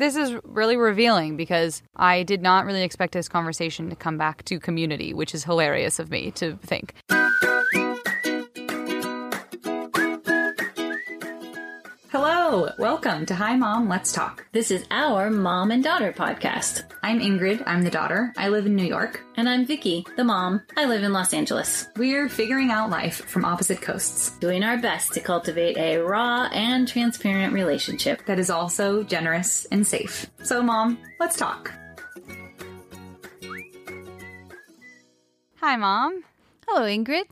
This is really revealing because I did not really expect this conversation to come back to community, which is hilarious of me to think. Hello, welcome to Hi Mom, Let's Talk. This is our mom and daughter podcast. I'm Ingrid, I'm the daughter. I live in New York. And I'm Vicky, the mom. I live in Los Angeles. We're figuring out life from opposite coasts Doing our best to cultivate a raw and transparent relationship. that is also generous and safe. So, Mom, let's talk. Hi, Mom. Hello, Ingrid.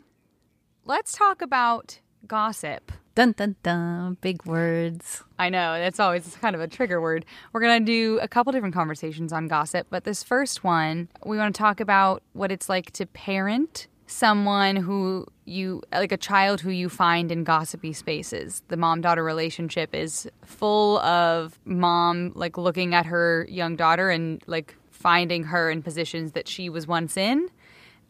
Let's talk about gossip. Dun dun dun. Big words. I know, that's always kind of a trigger word. We're going to do a couple different conversations on gossip, but this first one, we want to talk about what it's like to parent someone who you like a child who you find in gossipy spaces. The mom-daughter relationship is full of mom like looking at her young daughter and like finding her in positions that she was once in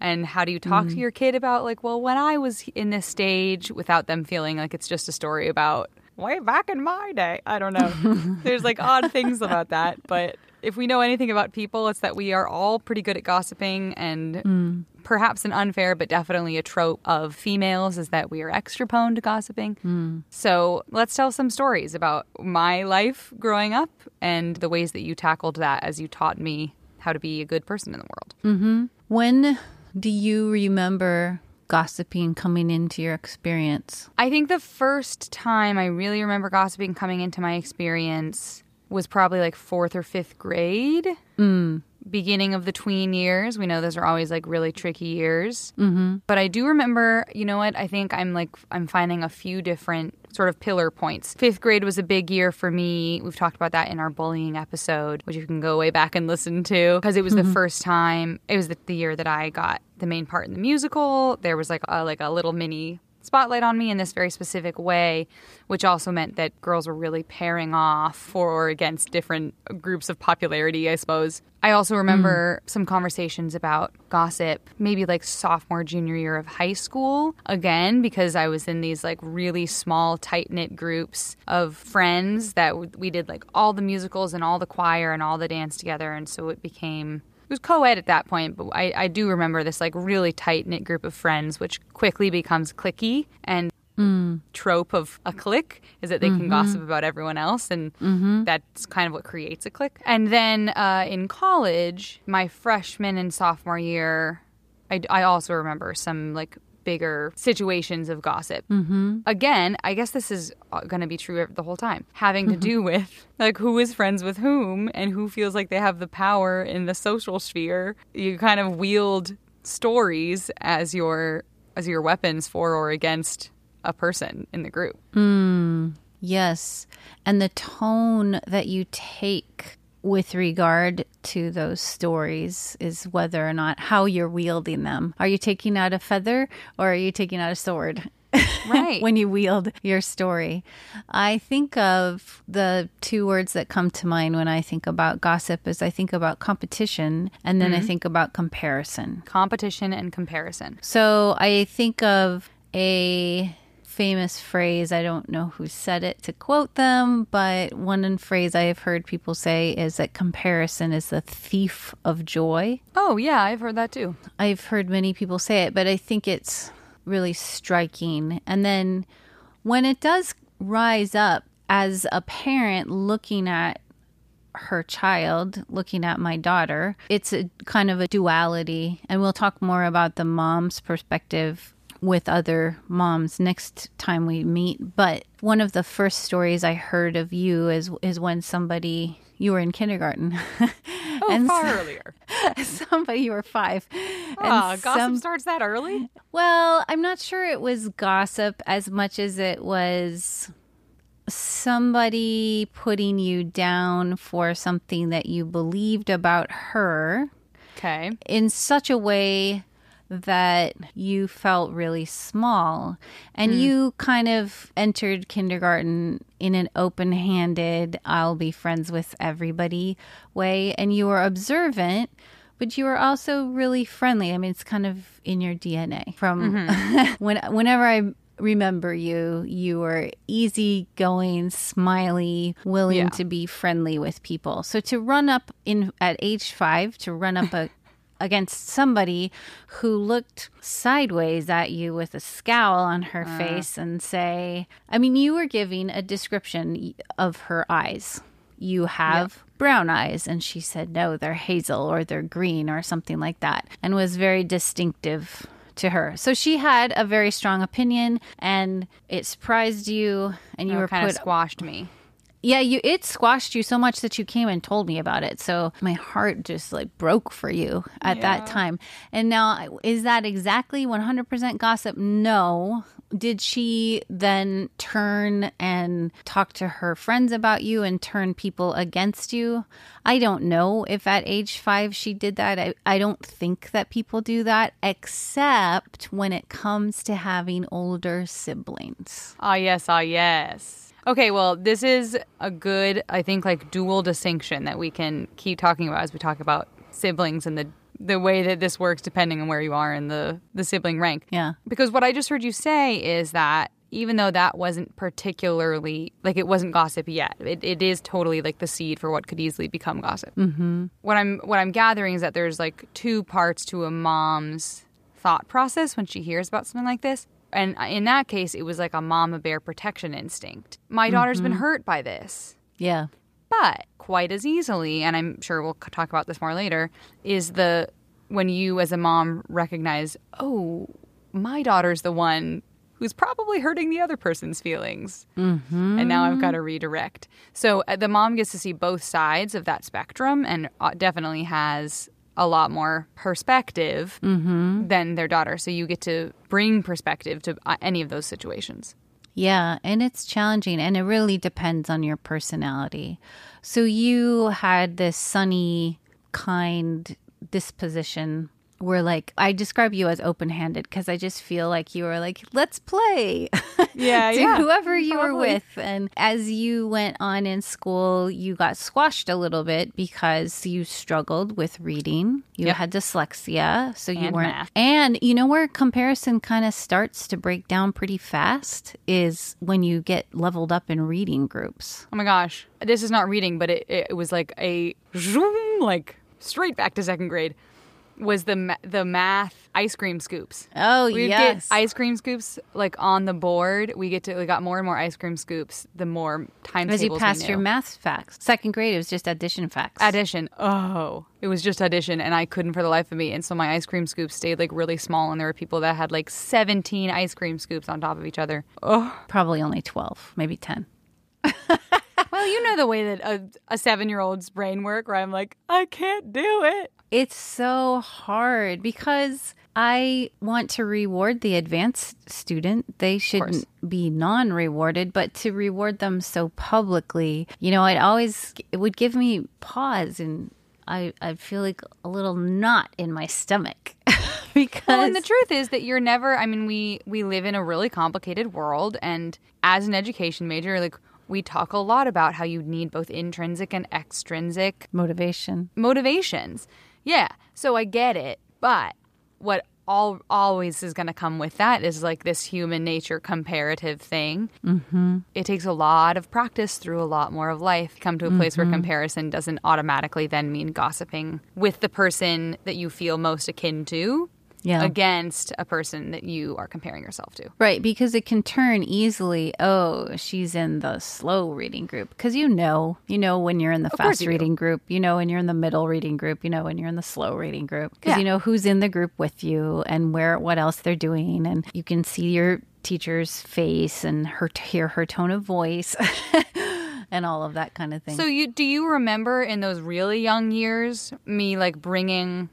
and how do you talk to mm-hmm. your kid about like well when i was in this stage without them feeling like it's just a story about way back in my day? I don't know. There's like odd things about that. But if we know anything about people it's that we are all pretty good at gossiping and mm. perhaps an unfair but definitely a trope of females is that we are extra prone to gossiping. Mm. So let's tell some stories about my life growing up and the ways that you tackled that as you taught me how to be a good person in the world. Mm-hmm. When do you remember gossiping coming into your experience? I think the first time I really remember gossiping coming into my experience was probably like fourth or fifth grade. Beginning of the tween years. We know those are always like really tricky years. Mm-hmm. But I do remember, you know what? I think I'm like, I'm finding a few different sort of pillar points. Fifth grade was a big year for me. We've talked about that in our bullying episode, which you can go way back and listen to because it was the mm-hmm. first time, it was the, the year that I got the main part in the musical. There was like a, like a little mini spotlight on me in this very specific way, which also meant that girls were really pairing off for or against different groups of popularity, I suppose. I also hmm. remember some conversations about gossip, maybe like sophomore, junior year of high school, again, because I was in these like really small, tight knit groups of friends that we did like all the musicals and all the choir and all the dance together. And so it became it was co-ed at that point, but I, I do remember this like really tight knit group of friends, which quickly becomes cliquey and mm. trope of a clique is that they can mm-hmm. gossip about everyone else, and mm-hmm. that's kind of what creates a clique. And then uh, in college, my freshman and sophomore year, I, I also remember some like bigger situations of gossip. Mm-hmm. Again, I guess this is uh, going to be true the whole time, having to mm-hmm. do with like who is friends with whom and who feels like they have the power in the social sphere. You kind of wield stories as your as your weapons for or against a person in the group. Mm. Yes. And the tone that you take with regard to those stories is whether or not how you're wielding them. Are you taking out a feather or are you taking out a sword? Right. when you wield your story. I think of the two words that come to mind when I think about gossip is I think about competition and then I mm-hmm. think about comparison. Competition and comparison. So I think of a famous phrase. I don't know who said it to quote them, but one phrase I have heard people say is that comparison is the thief of joy. Oh, yeah, I've heard that too. I've heard many people say it, but I think it's really striking. And then when it does rise up as a parent looking at her child, looking at my daughter, it's a kind of a duality. And we'll talk more about the mom's perspective with other moms next time we meet. But one of the first stories I heard of you is is when somebody you were in kindergarten. Oh, far so- earlier. somebody you were five. Ah, and gossip some- starts that early? well, I'm not sure it was gossip as much as it was somebody putting you down for something that you believed about her Okay. in such a way that you felt really small and hmm. you kind of entered kindergarten in an open-handed I'll be friends with everybody way and you were observant but you were also really friendly. I mean it's kind of in your DNA from mm-hmm. when whenever I remember you. You were easygoing, smiley, willing Yeah. to be friendly with people. So to run up in at age five, to run up a against somebody who looked sideways at you with a scowl on her uh. face and say, I mean, you were giving a description of her eyes. You have brown eyes. And she said, no, they're hazel or they're green or something like that, and was very distinctive to her. So she had a very strong opinion and it surprised you and you You were kind put of squashed me. Yeah, you it squashed you so much that you came and told me about it. So my heart just like broke for you at that time. And now is that exactly 100% gossip? No. Did she then turn and talk to her friends about you and turn people against you? I don't know if at age 5 she did that. I, I don't think that people do that except when it comes to having older siblings. Ah, yes, ah, yes. Okay, well, this is a good, I think, like dual distinction that we can keep talking about as we talk about siblings and the the way that this works depending on where you are in the the sibling rank. Yeah. Because what I just heard you say is that even though that wasn't particularly like it wasn't gossip yet, it, it is totally like the seed for what could easily become gossip. Mm-hmm. What I'm what I'm gathering is that there's like two parts to a mom's thought process when she hears about something like this. And in that case, it was like a mama bear protection instinct. My daughter's been hurt by this. Yeah. But quite as easily, and I'm sure we'll talk about this more later, is the when you as a mom recognize, oh, my daughter's the one who's probably hurting the other person's feelings. Mm-hmm. And now I've got to redirect. So uh, the mom gets to see both sides of that spectrum and uh, definitely has a lot more perspective than their daughter. So you get to bring perspective to uh, any of those situations. Yeah, and it's challenging and it really depends on your personality. So you had this sunny, kind disposition where like I describe you as open-handed because I just feel like you were like, "Let's play." Yeah, to yeah, whoever you were with. And as you went on in school, you got squashed a little bit because you struggled with reading. You Yep. had dyslexia, so you And weren't. math. And you know where comparison kind of starts to break down pretty fast is when you get leveled up in reading groups. Oh my gosh, this is not reading, but it, it was like a zoom, like straight back to second grade. Was the ma- the math ice cream scoops? Oh, We yes. get ice cream scoops like on the board. We get to we got more and more ice cream scoops. The more time As you passed your math facts. Second grade, it was just addition facts. addition. Oh, it was just addition, and I couldn't for the life of me. And so my ice cream scoops stayed like really small, and there were people that had like seventeen ice cream scoops on top of each other. Oh, Probably only 12, maybe 10. well, you know the way that a, a seven year old's brain work, where I'm like, I can't do it. It's so hard because I want to reward the advanced student. They shouldn't be non rewarded, but to reward them so publicly, you know, it always it would give me pause and I, I feel like a little knot in my stomach because Well, and the truth is that you're never. I mean, we we live in a really complicated world, and as an education major, like we talk a lot about how you need both intrinsic and extrinsic motivation. motivations. Yeah, so I get it, but what all always is going to come with that is like this human nature comparative thing. Mm-hmm. It takes a lot of practice through a lot more of life. to Come to a place where comparison doesn't automatically then mean gossiping with the person that you feel most akin to Yeah. against a person that you are comparing yourself to. Right, because it can turn easily. Oh, she's in the slow reading group. Because you know, you know when you're in the course fast you do. reading group, you know when you're in the middle reading group, you know when you're in the slow reading group. Because Yeah. you know who's in the group with you and where, what else they're doing, and you can see your teacher's face and her hear her tone of voice, and all of that kind of thing. So you do you remember in those really young years me like bringing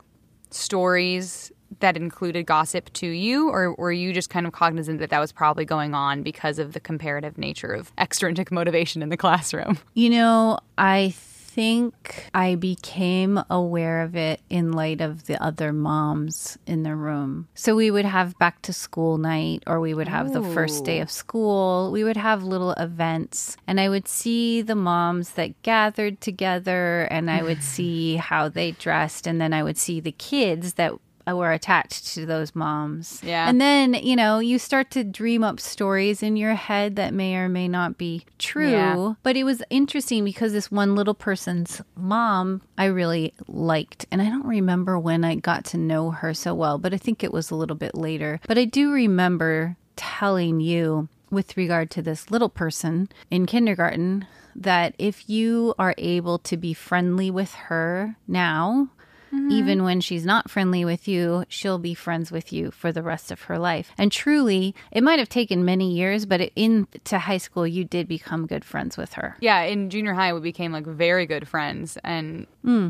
stories that included gossip to you or were you just kind of cognizant that that was probably going on because of the comparative nature of extrinsic motivation in the classroom? You know, I think I became aware of it in light of the other moms in the room. So we would have back to school night, or we would have the first day of school. We would have little events, and I would see the moms that gathered together, and I would see how they dressed, and then I would see the kids that Uh, were attached to those moms. Yeah. And then, you know, you start to dream up stories in your head that may or may not be true. Yeah. But it was interesting because this one little person's mom I really liked. And I don't remember when I got to know her so well, but I think it was a little bit later. But I do remember telling you with regard to this little person in kindergarten that if you are able to be friendly with her now, even when she's not friendly with you, she'll be friends with you for the rest of her life. And truly, it might have taken many years, but into high school, you did become good friends with her. Yeah, in junior high, we became like very good friends. And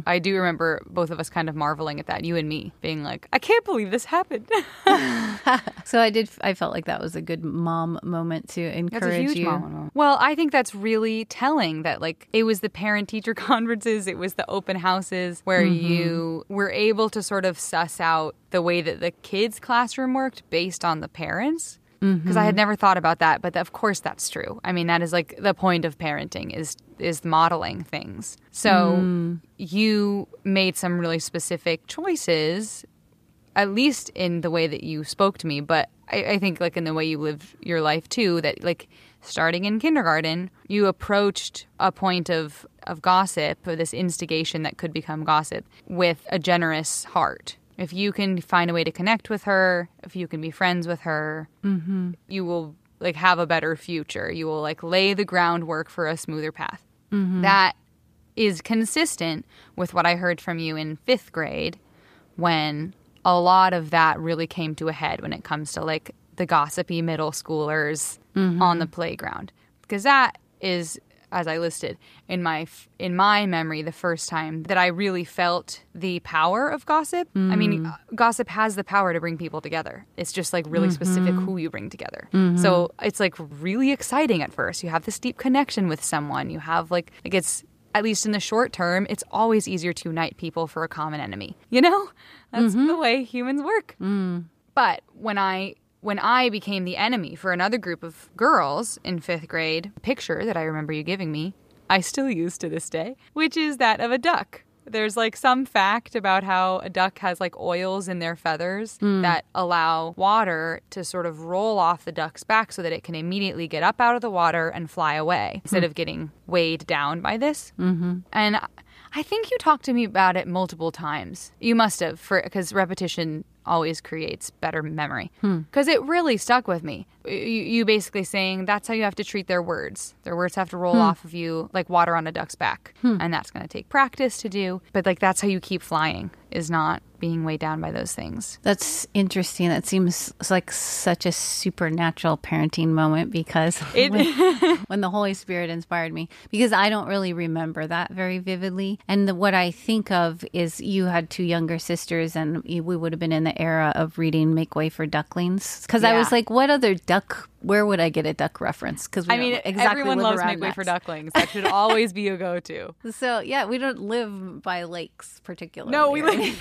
I do remember both of us kind of marveling at that, you and me being like, I can't believe this happened. So I did. I felt like that was a good mom moment to That's encourage a huge you. moment. Well, I think that's really telling that like it was the parent teacher conferences, it was the open houses where Mm-hmm. you were able to sort of suss out the way that the kids' classroom worked based on the parents. Because I Mm-hmm. had never thought about that, but of course that's true. I mean, that is like the point of parenting is is modeling things. So Mm. you made some really specific choices at least in the way that you spoke to me, but I, I think like in the way you live your life too, that like starting in kindergarten, you approached a point of, of gossip or this instigation that could become gossip with a generous heart. If you can find a way to connect with her, if you can be friends with her, mm-hmm. you will like have a better future. You will like lay the groundwork for a smoother path. Mm-hmm. That is consistent with what I heard from you in fifth grade when a lot of that really came to a head when it comes to like the gossipy middle schoolers mm-hmm. on the playground because that is as I listed in my in my memory the first time that I really felt the power of gossip. I mean, mm. gossip has the power to bring people together. It's just like really mm-hmm. specific who you bring together. Mm-hmm. So it's like really exciting at first. You have this deep connection with someone. You have like like it's at least in the short term, it's always easier to unite people for a common enemy. You know, that's the way humans work. Mm. But when I when I became the enemy for another group of girls in fifth grade, picture that I remember you giving me, I still use to this day, which is that of a duck. There's like some fact about how a duck has like oils in their feathers that allow water to sort of roll off the duck's back so that it can immediately get up out of the water and fly away instead of getting weighed down by this. Mm-hmm. And I think you talked to me about it multiple times. You must have, for because repetition always creates better memory. Hmm. Because it really stuck with me. You, you basically saying that's how you have to treat their words. Their words have to roll hmm. off of you like water on a duck's back, hmm. and that's going to take practice to do. But like that's how you keep flying is not being weighed down by those things. That's interesting. That seems like such a supernatural parenting moment because It- when, when the Holy Spirit inspired me, because I don't really remember that very vividly. And the, what I think of is you had two younger sisters, and we would have been in the era of reading Make Way for Ducklings. Because I was like, what other duck? Where would I get a duck reference? Because I mean, everyone loves Make Way for Ducklings. That should always be a go-to. So yeah, we don't live by lakes particularly. No, we live in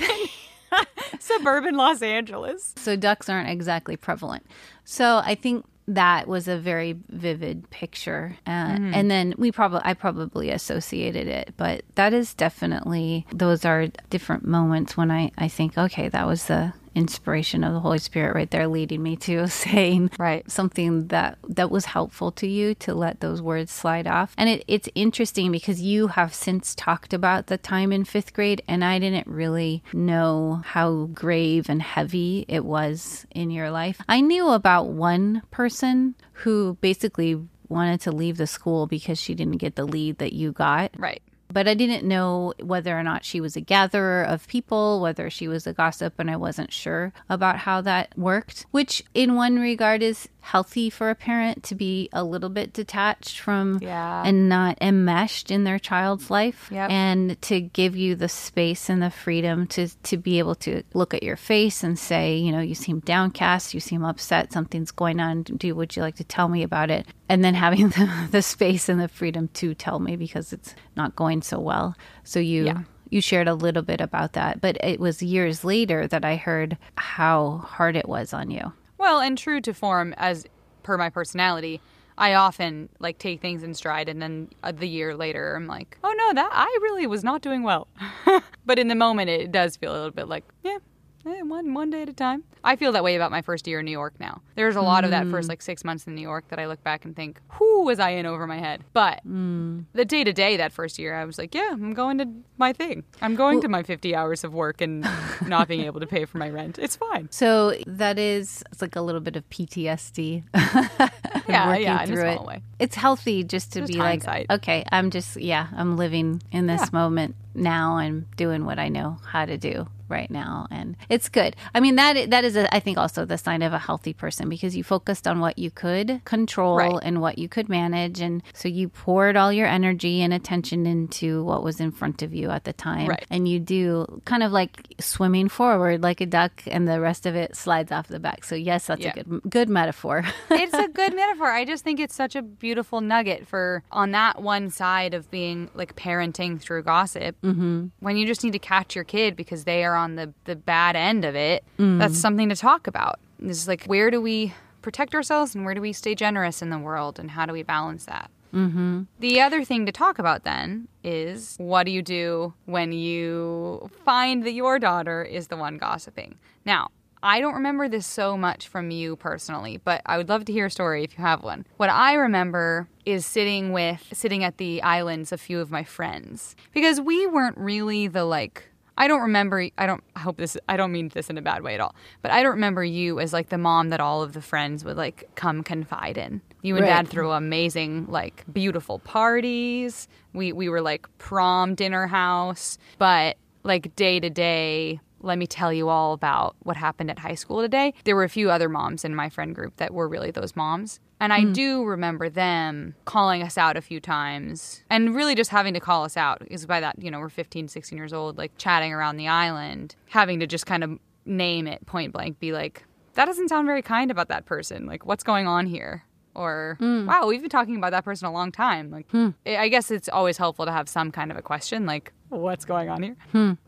suburban Los Angeles. so ducks aren't exactly prevalent. So I think that was a very vivid picture, uh, and then we probably I probably associated it, but that is definitely those are different moments when I I think okay that was the inspiration of the Holy Spirit right there leading me to saying Right. something that that was helpful to you to let those words slide off and it, it's interesting because you have since talked about the time in fifth grade and i didn't really know how grave and heavy it was in your life i knew about one person who basically wanted to leave the school because she didn't get the lead that you got Right. But I didn't know whether or not she was a gatherer of people, whether she was a gossip, and I wasn't sure about how that worked, which in one regard is healthy for a parent to be a little bit detached from Yeah. and not enmeshed in their child's life Yep. and to give you the space and the freedom to to be able to look at your face and say you know you seem downcast you seem upset something's going on do would you like to tell me about it and then having the, the space and the freedom to tell me because it's not going so well so you Yeah. you shared a little bit about that but it was years later that i heard how hard it was on you Well, and true to form, as per my personality, I often like take things in stride, and then uh, the year later, I'm like, oh no, that I really was not doing well. but in the moment, it does feel a little bit like, yeah, eh, one one day at a time. I feel that way about my first year in New York now. There's a lot of that Mm. first like six months in New York that I look back and think, who was I in over my head? But Mm. the day to day that first year, I was like, yeah, I'm going to my thing. I'm going to my 50 hours of work and not being able to pay for my rent. It's fine. So that is it's like a little bit of PTSD. Yeah, yeah, through it. way. It's healthy just to Just be hindsight. like, okay, I'm just yeah, I'm living in this Yeah. moment now and doing what I know how to do right now and it's good. I mean that that is a, I think also the sign of a healthy person because you focused on what you could control Right. and what you could manage and so you poured all your energy and attention into what was in front of you at the time Right. and you do kind of like swimming forward like a duck and the rest of it slides off the back. So yes, that's Yeah. a good good metaphor. it's a good metaphor. I just think it's such a beautiful nugget for on that one side of being like parenting through gossip. Mm-hmm. When you just need to catch your kid because they are on the, the bad end of it, that's something to talk about. It's like, where do we protect ourselves and where do we stay generous in the world and how do we balance that? Mm-hmm. The other thing to talk about then is what do you do when you find that your daughter is the one gossiping? Now, I don't remember this so much from you personally, but I would love to hear a story if you have one. What I remember is sitting with sitting at the islands a few of my friends because we weren't really the like I don't remember I don't I hope this I don't mean this in a bad way at all. But I don't remember you as like the mom that all of the friends would like come confide in. You and Right. dad threw amazing like beautiful parties. We we were like prom dinner house, but like day to day let me tell you all about what happened at high school today. There were a few other moms in my friend group that were really those moms. And I hmm. do remember them calling us out a few times and really just having to call us out because by that, you know, we're 15, 16 years old, like chatting around the island, having to just kind of name it point blank, be like, that doesn't sound very kind about that person. Like, what's going on here? Or, hmm. wow, we've been talking about that person a long time. Like, hmm. I I guess it's always helpful to have some kind of a question, like, what's going on here?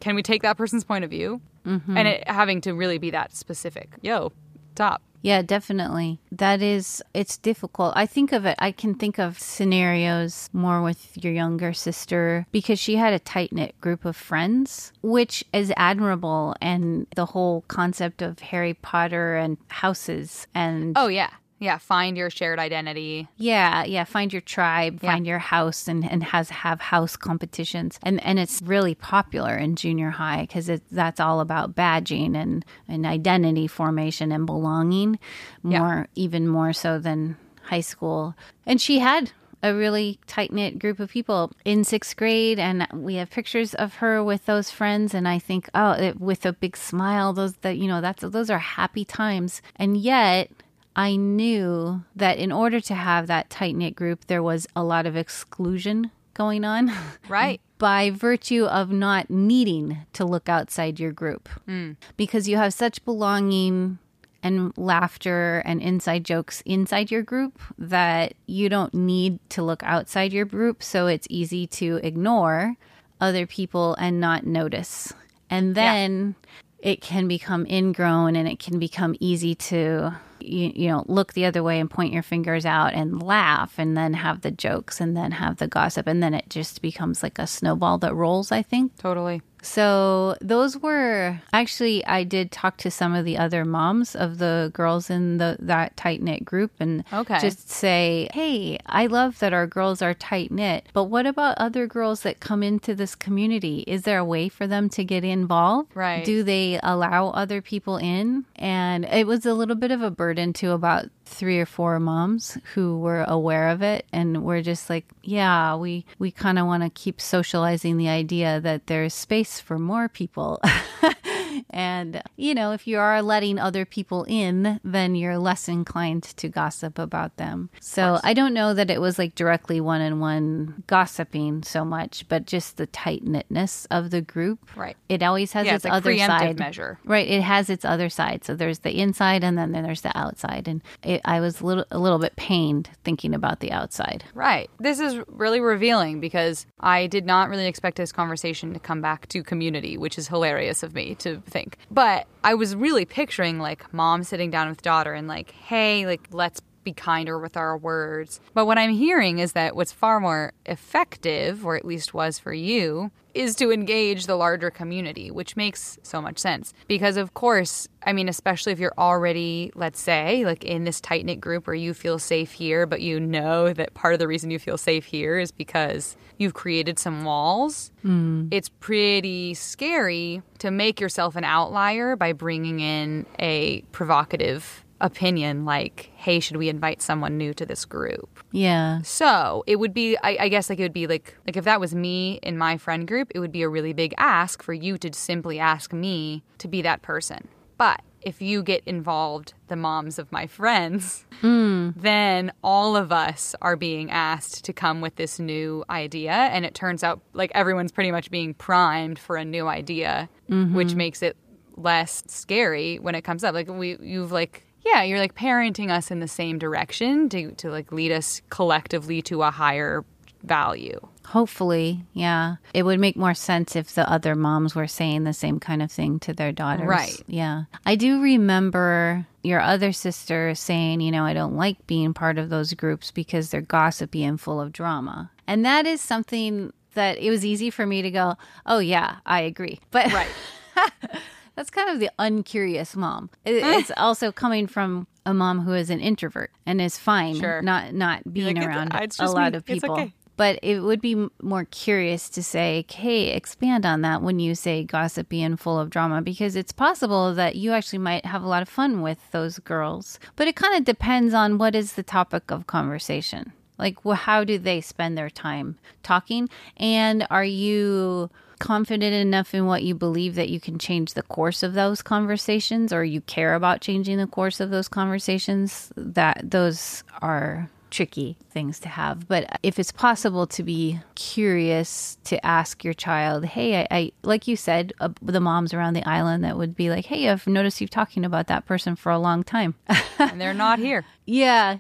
Can we take that person's point of view? Mm-hmm. And it having to really be that specific. Yo, top. Yeah, definitely. That is, it's difficult. I think of it, I can think of scenarios more with your younger sister because she had a tight knit group of friends, which is admirable. And the whole concept of Harry Potter and houses and. Oh, yeah. Yeah. Find your shared identity. Yeah, yeah. Find your tribe, Yeah. find your house, and, and has have house competitions, and and it's really popular in junior high because that's all about badging and and identity formation and belonging, Yeah. more even more so than high school. And she had a really tight knit group of people in sixth grade, and we have pictures of her with those friends. And I think, oh, it, with a big smile, those that you know, that's those are happy times, and yet. I knew that in order to have that tight knit group, there was a lot of exclusion going on Right. by virtue of not needing to look outside your group mm. because you have such belonging and laughter and inside jokes inside your group that you don't need to look outside your group. So it's easy to ignore other people and not notice. And then it can become ingrown and it can become easy to you, you know look the other way and point your fingers out and laugh and then have the jokes and then have the gossip and then it just becomes like a snowball that rolls i think Totally. So those were actually I did talk to some of the other moms of the girls in the that tight knit group and Okay. just say, "Hey, I love that our girls are tight knit, but what about other girls that come into this community? Is there a way for them to get involved? Right. Do they allow other people in?" And it was a little bit of a burden to about three or four moms who were aware of it and were just like, "Yeah, we we kind of want to keep socializing the idea that there's space for more people." and, you know, if you are letting other people in, then you're less inclined to gossip about them. So I don't know that it was like directly one on one gossiping so much, but just the tight knitness of the group. Right. It always has Yeah, its it's like other side. measure. Right. It has its other side. So there's the inside and then there's the outside. And it, I was a little, a little bit pained thinking about the outside. Right. This is really revealing because I did not really expect this conversation to come back to community, which is hilarious of me to think. But I was really picturing like mom sitting down with daughter and like, hey, like, let's be kinder with our words. But what I'm hearing is that what's far more effective, or at least was for you, is to engage the larger community, which makes so much sense. Because, of course, I mean, especially if you're already, let's say, like in this tight knit group where you feel safe here, but you know that part of the reason you feel safe here is because you've created some walls, mm. it's pretty scary to make yourself an outlier by bringing in a provocative opinion like hey should we invite someone new to this group? Yeah. So it would be I, I, guess like it would be like like if that was me in my friend group it would be a really big ask for you to simply ask me to be that person. But if you get involved the moms of my friends mm. then all of us are being asked to come with this new idea. And it turns out like everyone's pretty much being primed for a new idea mm-hmm. which makes it less scary when it comes up. Like we you've like yeah, you're like parenting us in the same direction to to like lead us collectively to a higher value. Hopefully, yeah. It would make more sense if the other moms were saying the same kind of thing to their daughters. Right. Yeah. I do remember your other sister saying, you know, I don't like being part of those groups because they're gossipy and full of drama. And that is something that it was easy for me to go, oh, yeah, I agree. But. Right. That's kind of the uncurious mom. It, it's also coming from a mom who is an introvert and is fine sure. not not being like, around a lot me. of people. Okay. But it would be more curious to say, hey, expand on that when you say gossipy and full of drama, because it's possible that you actually might have a lot of fun with those girls. But it kind of depends on what is the topic of conversation. Like, well, how do they spend their time talking? And are you confident enough in what you believe that you can change the course of those conversations or you care about changing the course of those conversations, that those are tricky things to have. But if it's possible to be curious to ask your child, hey, I, I like you said, uh, the moms around the island that would be like, hey, I've noticed you talking about that person for a long time. and they're not here. Yeah.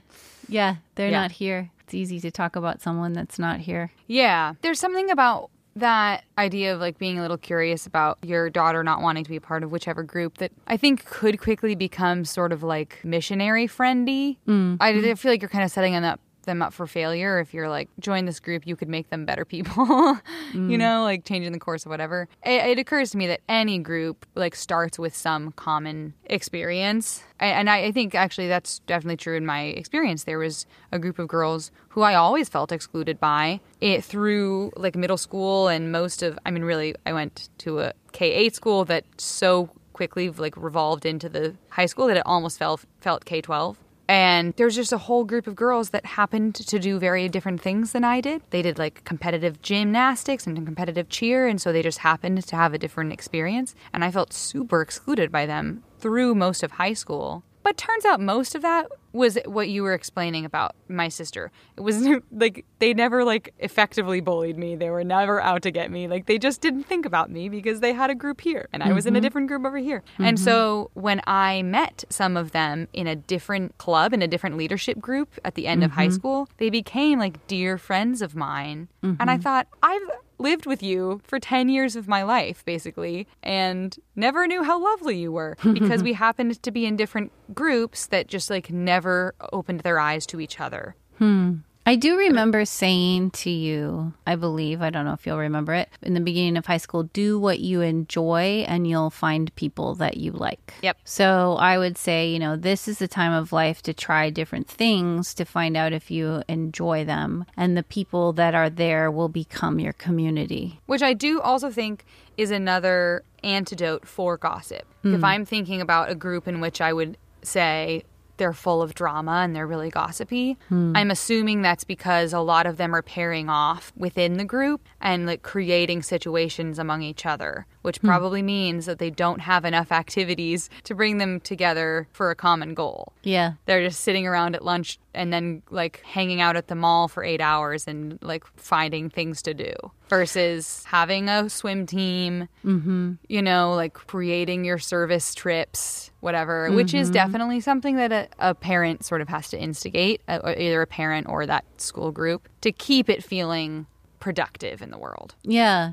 Yeah. They're yeah. not here. It's easy to talk about someone that's not here. Yeah. There's something about that idea of like being a little curious about your daughter not wanting to be part of whichever group that I think could quickly become sort of like missionary friendy. Mm. I, I feel like you're kind of setting them up them up for failure. If you're like join this group you could make them better people mm. you know like changing the course of whatever. It, it, occurs to me that any group like starts with some common experience. And I, I think actually that's definitely true in my experience. There was a group of girls who i always felt excluded by it through like middle school and most of i mean really i went to a k8 school that so quickly like revolved into the high school that it almost felt felt K12 and there's just a whole group of girls that happened to do very different things than I did. They did like competitive gymnastics and competitive cheer, and so they just happened to have a different experience. And I felt super excluded by them through most of high school. But turns out most of that was what you were explaining about my sister. It was like they never like effectively bullied me. They were never out to get me. Like they just didn't think about me because they had a group here and I was mm-hmm. in a mm-hmm. different group over here. Mm-hmm. And so when I met some of them in a different club in a different leadership group at the end mm-hmm. of high mm-hmm. school, they became like dear friends of mine. And I mm-hmm. thought, I've lived with you for 10 years of my life, basically, and never knew how lovely you were because we happened to be in different groups that just like never opened their eyes to each other. Hmm. I do remember saying to you, I believe, I don't know if you'll remember it, in the beginning of high school, do what you enjoy and you'll find people that you like. Yep. So I would say, you know, this is the time of life to try different things to find out if you enjoy them. And the people that are there will become your community. Which I do also think is another antidote for gossip. Mm. If hmm. I'm thinking about a group in which I would say, they're full of drama and they're really gossipy. Hmm. I'm assuming that's because a lot of them are pairing off within the group and like creating situations among each other, which hmm. probably means that they don't have enough activities to bring them together for a common goal. Yeah. They're just sitting around at lunch and then like hanging out at the mall for 8 hours and like finding things to do versus having a swim team, mm-hmm. you know, like creating your service trips, whatever, mm-hmm. which is mm-hmm. definitely something that a, a, parent sort of has to instigate, uh, either a parent or that school group, to keep it feeling productive in the world. Yeah.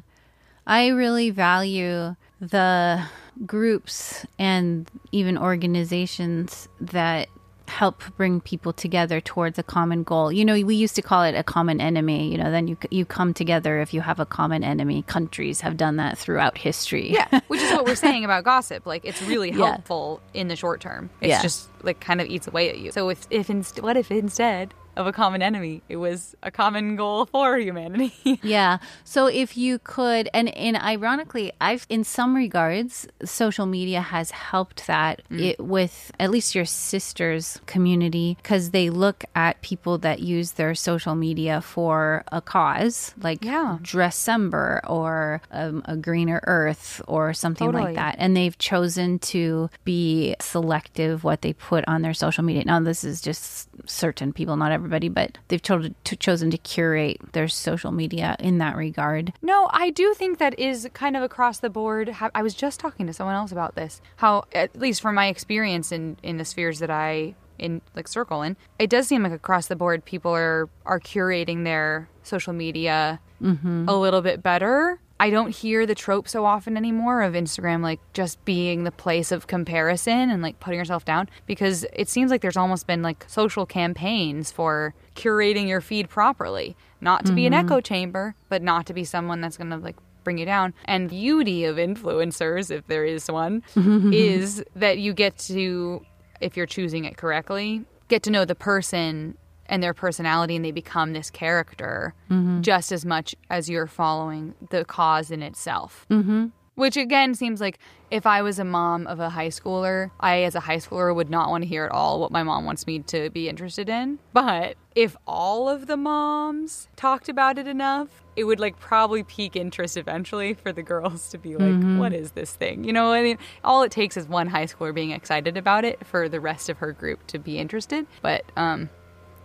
I really value the groups and even organizations that help bring people together towards a common goal. You know, we used to call it a common enemy. You know, then you you come together if you have a common enemy. Countries have done that throughout history. Yeah, which is what we're saying about gossip. Like it's really Yeah. helpful in the short term. It's Yeah. just like kind of eats away at you. So if if inst- what if instead of a common enemy, it was a common goal for humanity? Yeah. So if you could, and and ironically, I've in some regards, social media has helped that Mm. it with at least your sister's community because they look at people that use their social media for a cause, like Yeah. Dressember or um, a greener Earth or something Totally. like that, and they've chosen to be selective what they put on their social media. Now, this is just certain people, not everybody, but they've chosen to, chosen to curate their social media in that regard. No, I do think that is kind of across the board. I was just talking to someone else about this. How, at least from my experience in in the spheres that I in like circle in, it does seem like across the board people are are curating their social media mm-hmm. a little bit better. I don't hear the trope so often anymore of Instagram like just being the place of comparison and like putting yourself down because it seems like there's almost been like social campaigns for curating your feed properly. Not to be an mm-hmm. echo chamber, but not to be someone that's going to like bring you down. And beauty of influencers, if there is one, is that you get to if you're choosing it correctly, get to know the person and their personality and they become this character just as much as you're following the cause in itself. Mm-hmm. Which again seems like if I was a mom of a high schooler, I as a high schooler would not want to hear at all what my mom wants me to be interested in. But if all of the moms talked about it enough, it would like probably pique interest eventually for the girls to be like, "What is this thing? You know, I mean, all it takes is one high schooler being excited about it for the rest of her group to be interested. But um,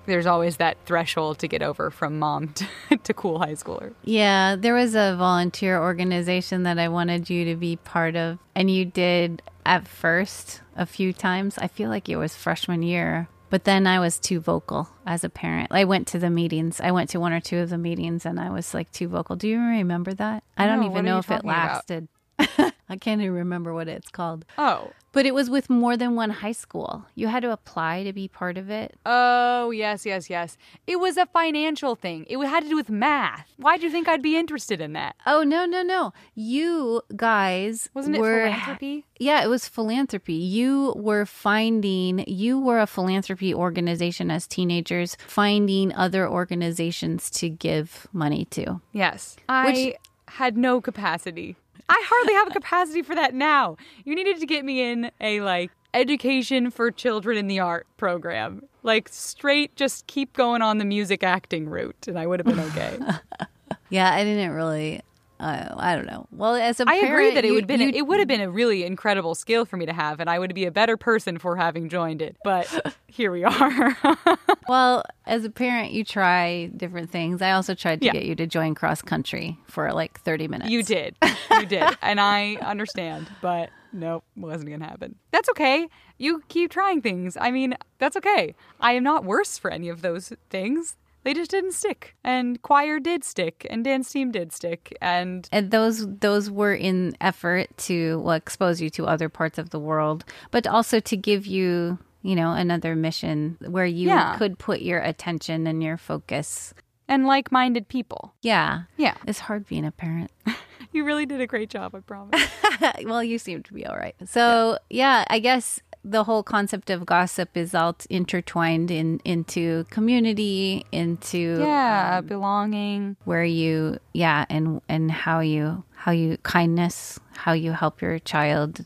there's always that threshold to get over from mom to, to cool high schooler. Yeah, there was a volunteer organization that I wanted you to be part of, and you did at first a few times. I feel like it was freshman year, but then I was too vocal as a parent. I went to the meetings. I went to one or two of the meetings, and I was like too vocal. Do you remember that? I don't No, even know if it lasted. I can't even remember what it's called. Oh. But it was with more than one high school. You had to apply to be part of it. Oh, yes, yes, yes. It was a financial thing. It had to do with math. Why do you think I'd be interested in that? Oh no, no, no! You guys Wasn't it were philanthropy? Yeah, it was philanthropy. You were finding, you were a philanthropy organization as teenagers, finding other organizations to give money to. Yes. I had no capacity. I hardly have a capacity for that now. You needed to get me in a like education for children in the art program. Like straight just keep going on the music acting route and I would have been okay. Yeah, I didn't really, uh, I don't know. Well, as a I agree parent, that it would been it would have been a really incredible skill for me to have and I would be a better person for having joined it. But here we are. well, as a parent, you try different things. I also tried to Yeah. get you to join cross country for like 30 minutes. You did. You did. and I understand, but nope, it wasn't going to happen. That's okay. You keep trying things. I mean, that's okay. I am not worse for any of those things. They just didn't stick. And choir did stick, and dance team did stick. And and those those were in effort to well, expose you to other parts of the world, but also to give you you know another mission where you Yeah. could put your attention and your focus. and like-minded people. Yeah, Yeah. it's hard being a parent. You really did a great job, I promise. well, you seem to be all right. So yeah, I guess the whole concept of gossip is all intertwined in into community, into yeah, um, belonging. where you yeah and and how you how you kindness how you help your child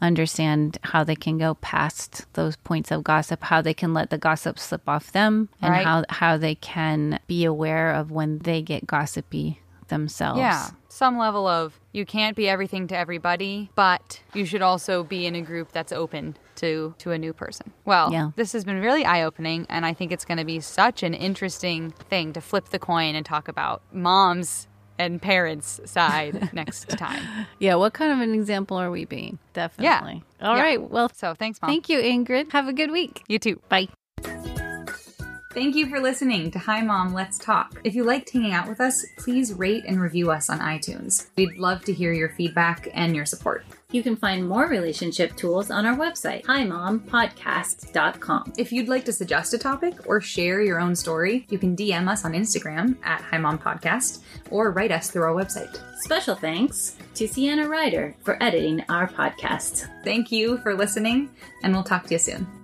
understand how they can go past those points of gossip how they can let the gossip slip off them and Right. how how they can be aware of when they get gossipy themselves Yeah, some level of you can't be everything to everybody, but you should also be in a group that's open to to a new person. Well, Yeah. this has been really eye-opening and I think it's going to be such an interesting thing to flip the coin and talk about moms and parents side next time. yeah what kind of an example are we being definitely All Yeah. right well So, thanks mom. thank you ingrid have a good week you too. bye Thank you for listening to Hi Mom, Let's Talk. If you liked hanging out with us, please rate and review us on iTunes. We'd love to hear your feedback and your support. You can find more relationship tools on our website, himompodcast.com. If you'd like to suggest a topic or share your own story, you can DM us on Instagram at Hi Mom Podcast or write us through our website. Special thanks to Sienna Ryder for editing our podcast. Thank you for listening, and we'll talk to you soon.